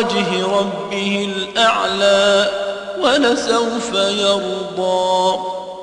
وجه ربه الأعلى ولسوف يرضى.